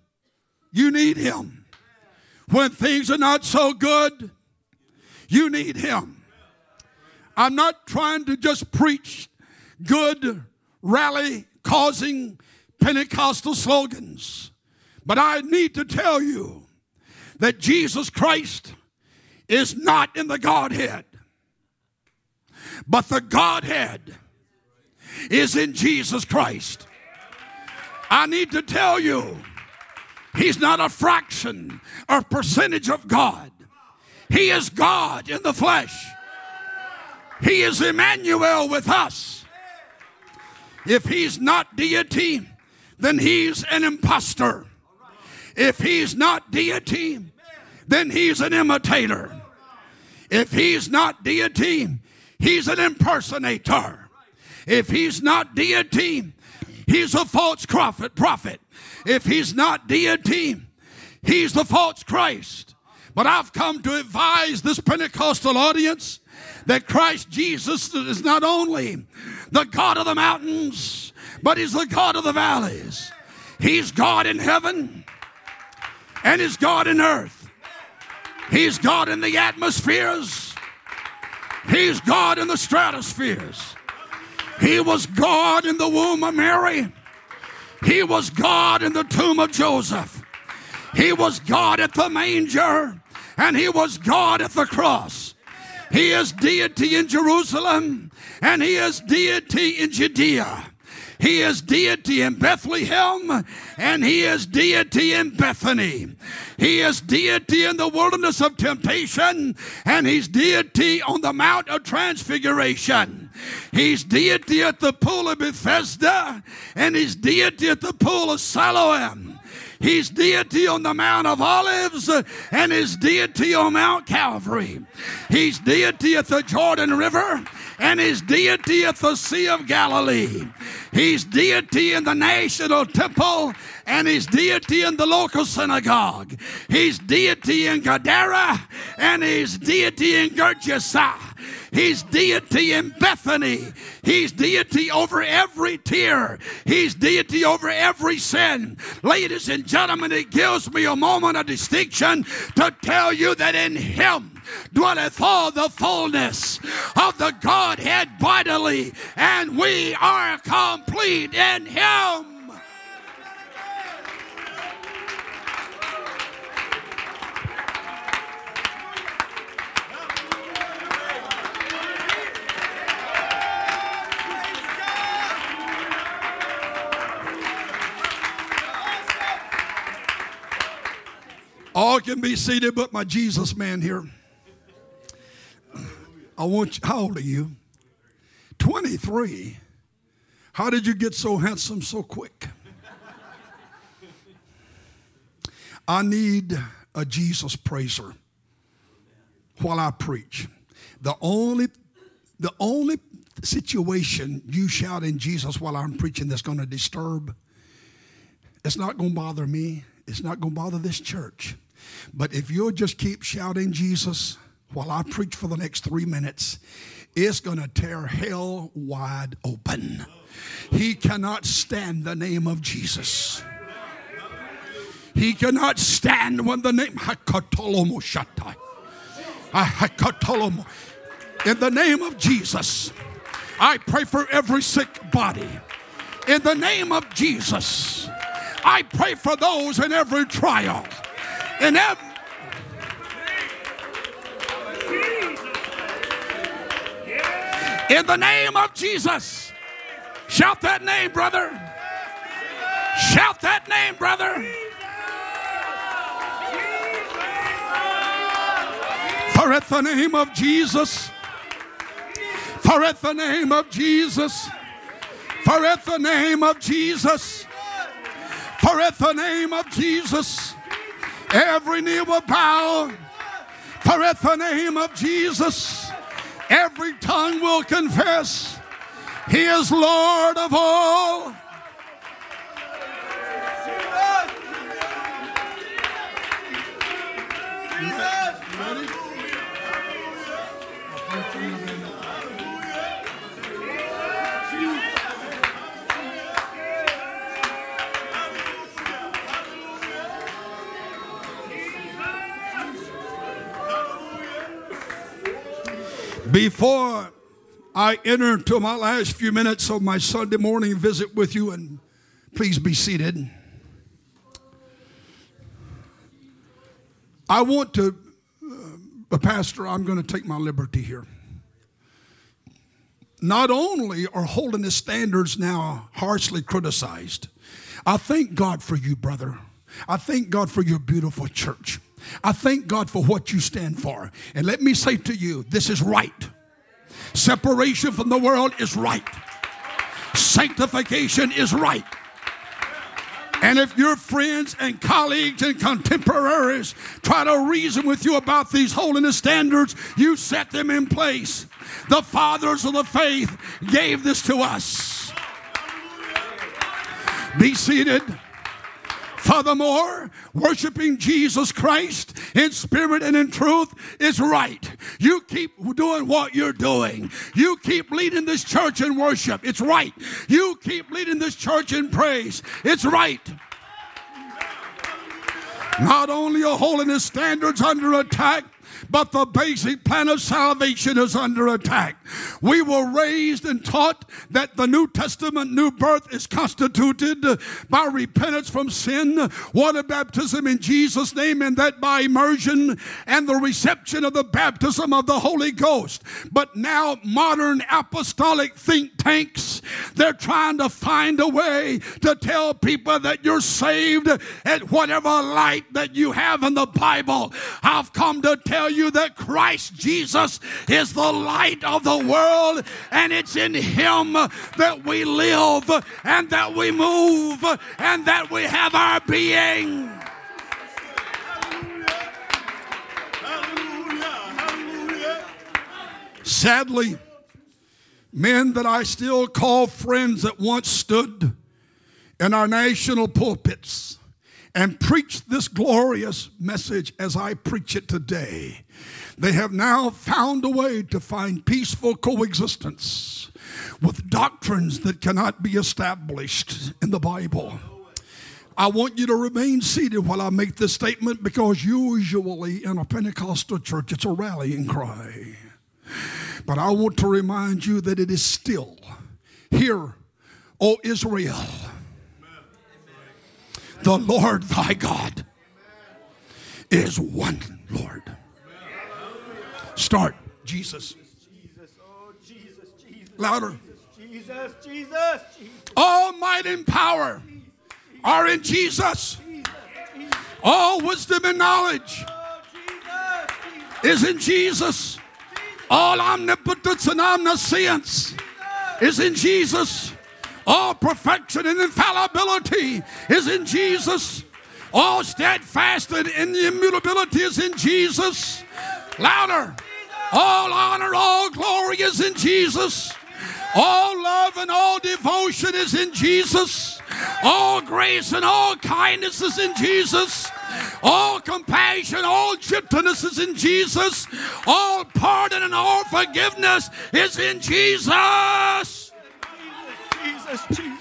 you need Him. When things are not so good, you need Him. I'm not trying to just preach good, rally causing Pentecostal slogans, but I need to tell you that Jesus Christ is not in the Godhead, but the Godhead is in Jesus Christ. I need to tell you, He's not a fraction or percentage of God. He is God in the flesh. He is Emmanuel with us. If He's not deity, then He's an impostor. If He's not deity, then He's an imitator. If He's not deity, He's an impersonator. If He's not deity, He's a false prophet. Prophet. If He's not deity, He's the false Christ. But I've come to advise this Pentecostal audience that Christ Jesus is not only the God of the mountains, but He's the God of the valleys. He's God in heaven and He's God in earth. He's God in the atmospheres. He's God in the stratospheres. He was God in the womb of Mary. He was God in the tomb of Joseph. He was God at the manger and he was God at the cross. He is deity in Jerusalem and he is deity in Judea. He is deity in Bethlehem and he is deity in Bethany. He is deity in the wilderness of temptation and he's deity on the Mount of Transfiguration. He's deity at the pool of Bethesda and he's deity at the pool of Siloam. He's deity on the Mount of Olives and his deity on Mount Calvary. He's deity at the Jordan River and his deity at the Sea of Galilee. He's deity in the national temple and he's deity in the local synagogue. He's deity in Gadara and he's deity in Gergesa. He's deity in Bethany. He's deity over every tear. He's deity over every sin. Ladies and gentlemen, it gives me a moment of distinction to tell you that in Him dwelleth all the fullness of the Godhead bodily, and we are complete in Him. All can be seated but my Jesus man here. I want you, how old are you? 23. How did you get so handsome so quick? I need a Jesus praiser while I preach. The only the only situation you shout in Jesus while I'm preaching that's going to disturb it's not going to bother me. It's not going to bother this church. But if you'll just keep shouting Jesus while I preach for the next three minutes, it's going to tear hell wide open. He cannot stand the name of Jesus. He cannot stand when the name ah, in the name of Jesus. I pray for every sick body. In the name of Jesus, I pray for those in every trial. In every In the name of Jesus. Shout that name, brother. Shout that name, brother. For at the name of Jesus, for at the name of Jesus, for at the name of Jesus, for at the name of Jesus, every knee will bow. For at the name of Jesus, every tongue will confess He is Lord of all. Jesus. Jesus. Before I enter into my last few minutes of my Sunday morning visit with you, and please be seated. I want to, uh, Pastor, I'm going to take my liberty here. Not only are holiness standards now harshly criticized, I thank God for you, brother. I thank God for your beautiful church. I thank God for what you stand for. And let me say to you, this is right. Separation from the world is right. Sanctification is right. And if your friends and colleagues and contemporaries try to reason with you about these holiness standards, you set them in place. The fathers of the faith gave this to us. Be seated. Furthermore, worshiping Jesus Christ in spirit and in truth is right. You keep doing what you're doing. You keep leading this church in worship. It's right. You keep leading this church in praise. It's right. Not only are holiness standards under attack, but the basic plan of salvation is under attack. We were raised and taught that the New Testament new birth is constituted by repentance from sin, water baptism in Jesus' name, and that by immersion and the reception of the baptism of the Holy Ghost. But now, modern apostolic think tanks, they're trying to find a way to tell people that you're saved at whatever light that you have in the Bible. I've come to tell you that Christ Jesus is the light of the world, and it's in Him that we live, and that we move, and that we have our being. Sadly, men that I still call friends that once stood in our national pulpits and preached this glorious message as I preach it today. They have now found a way to find peaceful coexistence with doctrines that cannot be established in the Bible. I want you to remain seated while I make this statement because usually in a Pentecostal church it's a rallying cry. But I want to remind you that it is still hear, O Israel the Lord thy God is one Lord. Start, Jesus. Louder. Jesus, Jesus, All might and power are in Jesus. All wisdom and knowledge is in Jesus. All omnipotence and omniscience is in Jesus. All perfection and infallibility is in Jesus. All steadfast and immutability is in Jesus. Louder. All honor, all glory is in Jesus. All love and all devotion is in Jesus. All grace and all kindness is in Jesus. All compassion, all gentleness is in Jesus. All pardon and all forgiveness is in Jesus. Jesus, Jesus,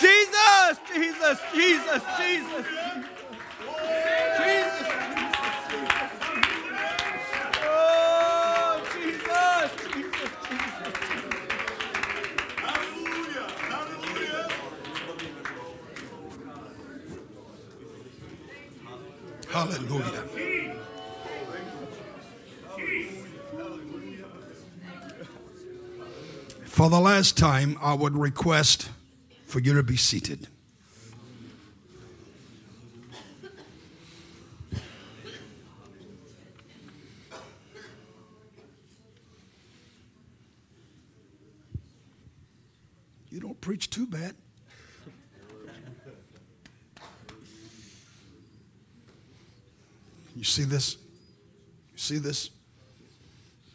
Jesus, Jesus, Jesus, Jesus. Hallelujah. For the last time, I would request for you to be seated. You don't preach too bad. You see this? You see this?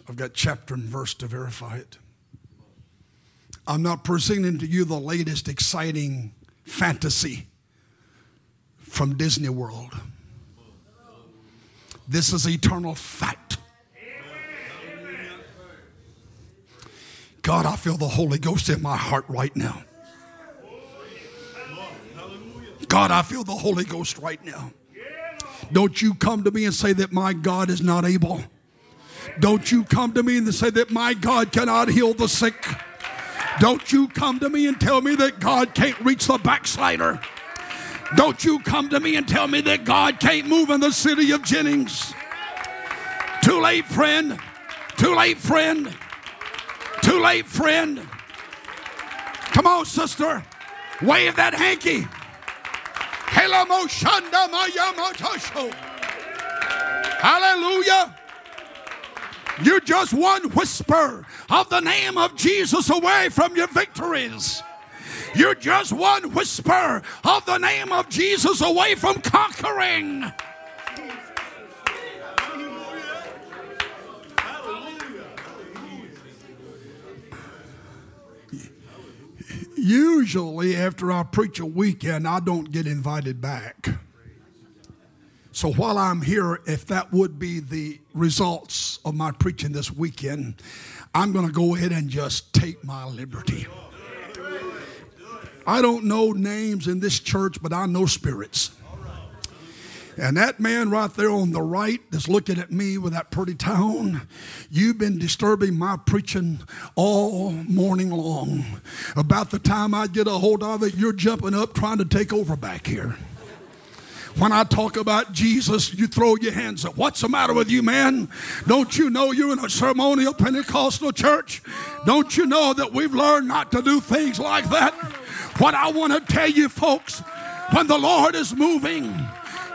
I've got chapter and verse to verify it. I'm not presenting to you the latest exciting fantasy from Disney World. This is eternal fact. God, I feel the Holy Ghost in my heart right now. God, I feel the Holy Ghost right now. Don't you come to me and say that my God is not able. Don't you come to me and say that my God cannot heal the sick. Don't you come to me and tell me that God can't reach the backslider. Don't you come to me and tell me that God can't move in the city of Jennings. Too late, friend. Too late, friend. Too late, friend. Come on, sister. Wave that hanky. Hallelujah. You're just one whisper of the name of Jesus away from your victories. You're just one whisper of the name of Jesus away from conquering. Usually, after I preach a weekend, I don't get invited back. So while I'm here, if that would be the results of my preaching this weekend, I'm going to go ahead and just take my liberty. I don't know names in this church, but I know spirits. And that man right there on the right that's looking at me with that pretty tone, you've been disturbing my preaching all morning long. About the time I get a hold of it, you're jumping up trying to take over back here. When I talk about Jesus, you throw your hands up. What's the matter with you, man? Don't you know you're in a ceremonial Pentecostal church? Don't you know that we've learned not to do things like that? What I want to tell you, folks, when the Lord is moving,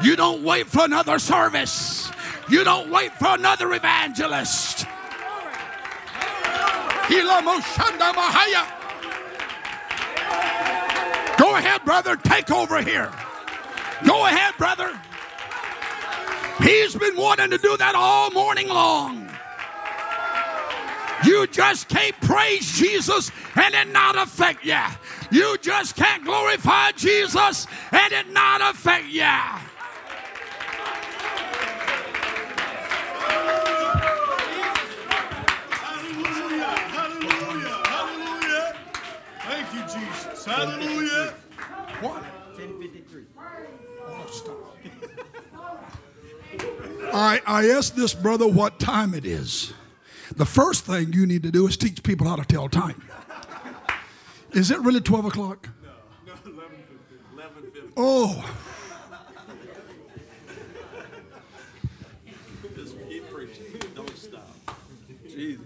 you don't wait for another service. You don't wait for another evangelist. Go ahead, brother. Take over here. Go ahead, brother. He's been wanting to do that all morning long. You just can't praise Jesus and it not affect you. You just can't glorify Jesus and it not affect you. You, Hallelujah. What? 1053. Oh, stop. I, I asked this brother what time it is. The first thing you need to do is teach people how to tell time. Is it really 12 o'clock? No, no 11 11 Oh, Just keep preaching. Don't stop. Jesus.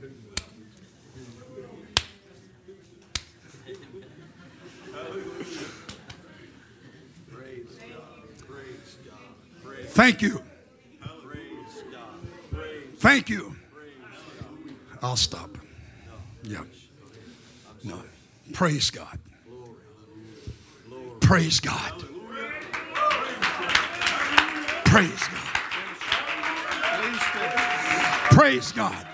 Praise God. Praise God. Praise, thank you. Thank you. I'll stop. Yeah. No. Praise God. Praise God. Praise God. Praise God.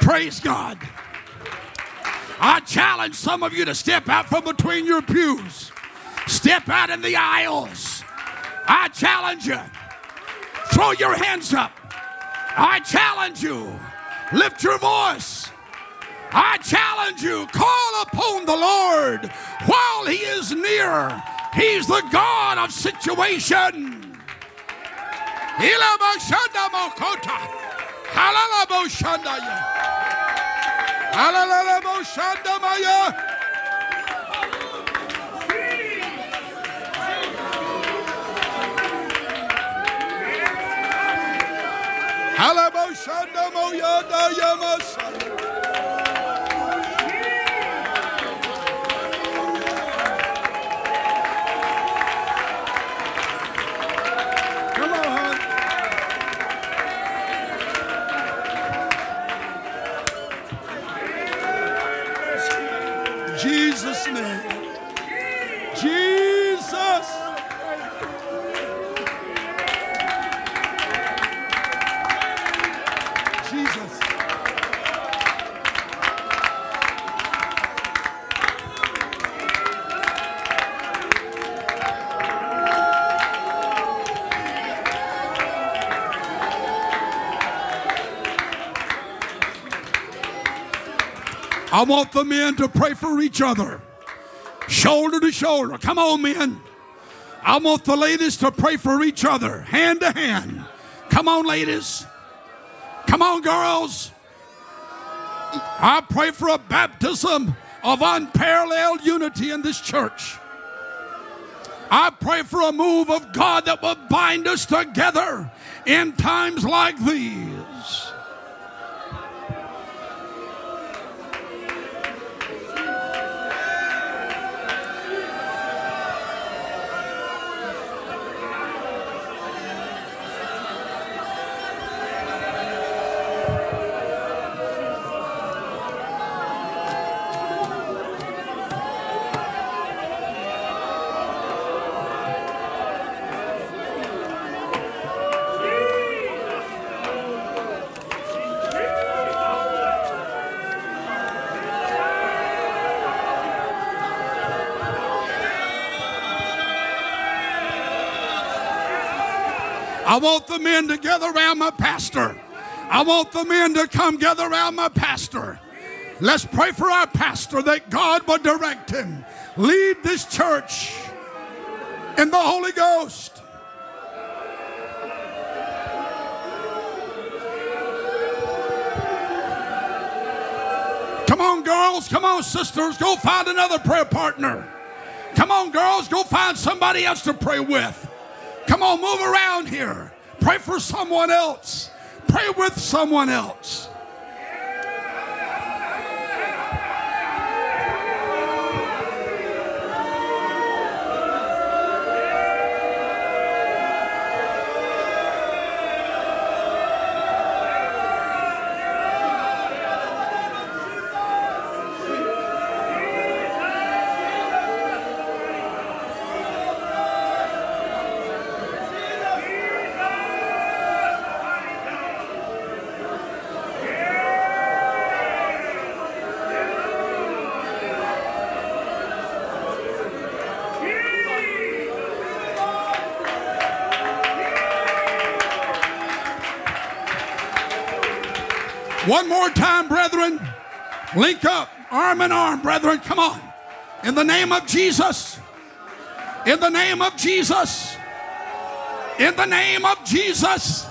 Praise God. I challenge some of you to step out from between your pews. Step out in the aisles. I challenge you. Throw your hands up. I challenge you. Lift your voice. I challenge you. Call upon the Lord while He is near. He's the God of situation. Ilabashandamokota. Halalaboshandaya. Halalaboshandamaya. Halaboshandamoyadayamasa. I want the men to pray for each other, shoulder to shoulder. Come on, men. I want the ladies to pray for each other, hand to hand. Come on, ladies. Come on, girls. I pray for a baptism of unparalleled unity in this church. I pray for a move of God that will bind us together in times like these. I want the men to gather around my pastor. I want the men to come gather around my pastor. Let's pray for our pastor that God will direct him, lead this church in the Holy Ghost. Come on, girls. Come on, sisters. Go find another prayer partner. Come on, girls. Go find somebody else to pray with. Come on, move around here. Pray for someone else. Pray with someone else. Link up, arm in arm, brethren. Come on. In the name of Jesus. In the name of Jesus. In the name of Jesus.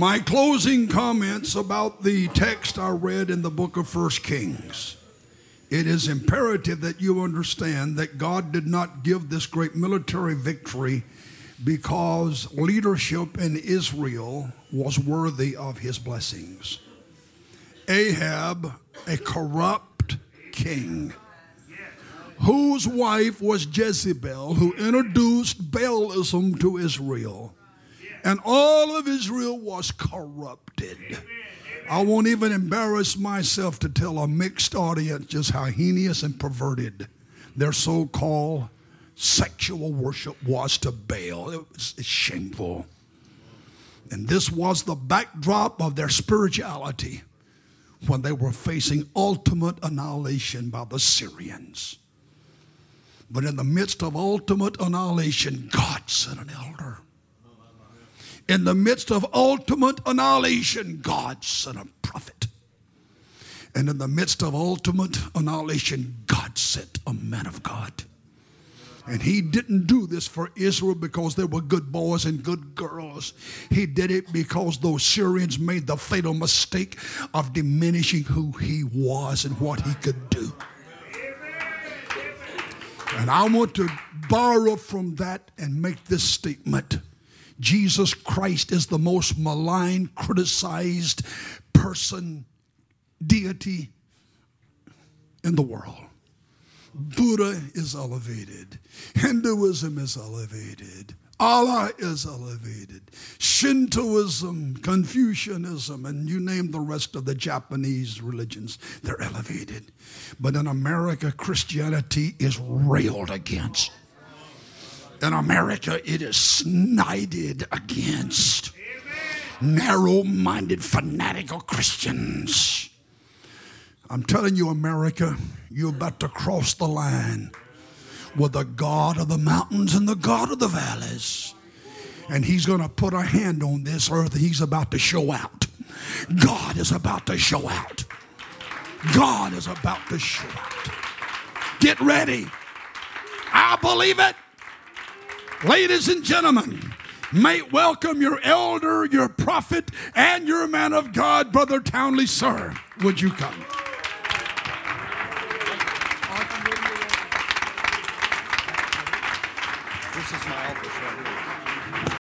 My closing comments about the text I read in the book of First Kings. It is imperative that you understand that God did not give this great military victory because leadership in Israel was worthy of his blessings. Ahab, a corrupt king, whose wife was Jezebel, who introduced Baalism to Israel and all of Israel was corrupted. I won't even embarrass myself to tell a mixed audience just how heinous and perverted their so called sexual worship was to Baal. It was shameful. And this was the backdrop of their spirituality when they were facing ultimate annihilation by the Syrians. But in the midst of ultimate annihilation, God sent an elder. In the midst of ultimate annihilation, God sent a prophet. And in the midst of ultimate annihilation, God sent a man of God. And he didn't do this for Israel because they were good boys and good girls. He did it because those Syrians made the fatal mistake of diminishing who he was and what he could do. And I want to borrow from that and make this statement Jesus Christ is the most maligned, criticized person, deity in the world. Buddha is elevated. Hinduism is elevated. Allah is elevated. Shintoism, Confucianism, and you name the rest of the Japanese religions, they're elevated. But in America, Christianity is railed against. In America, it is snited against. Narrow minded, fanatical Christians. I'm telling you, America, you're about to cross the line with the God of the mountains and the God of the valleys. And He's going to put a hand on this earth He's about to show out. God is about to show out. God is about to show out. Get ready. I believe it. Ladies and gentlemen, may welcome your elder, your prophet, and your man of God, Brother Townley, sir. Would you come? This is my office.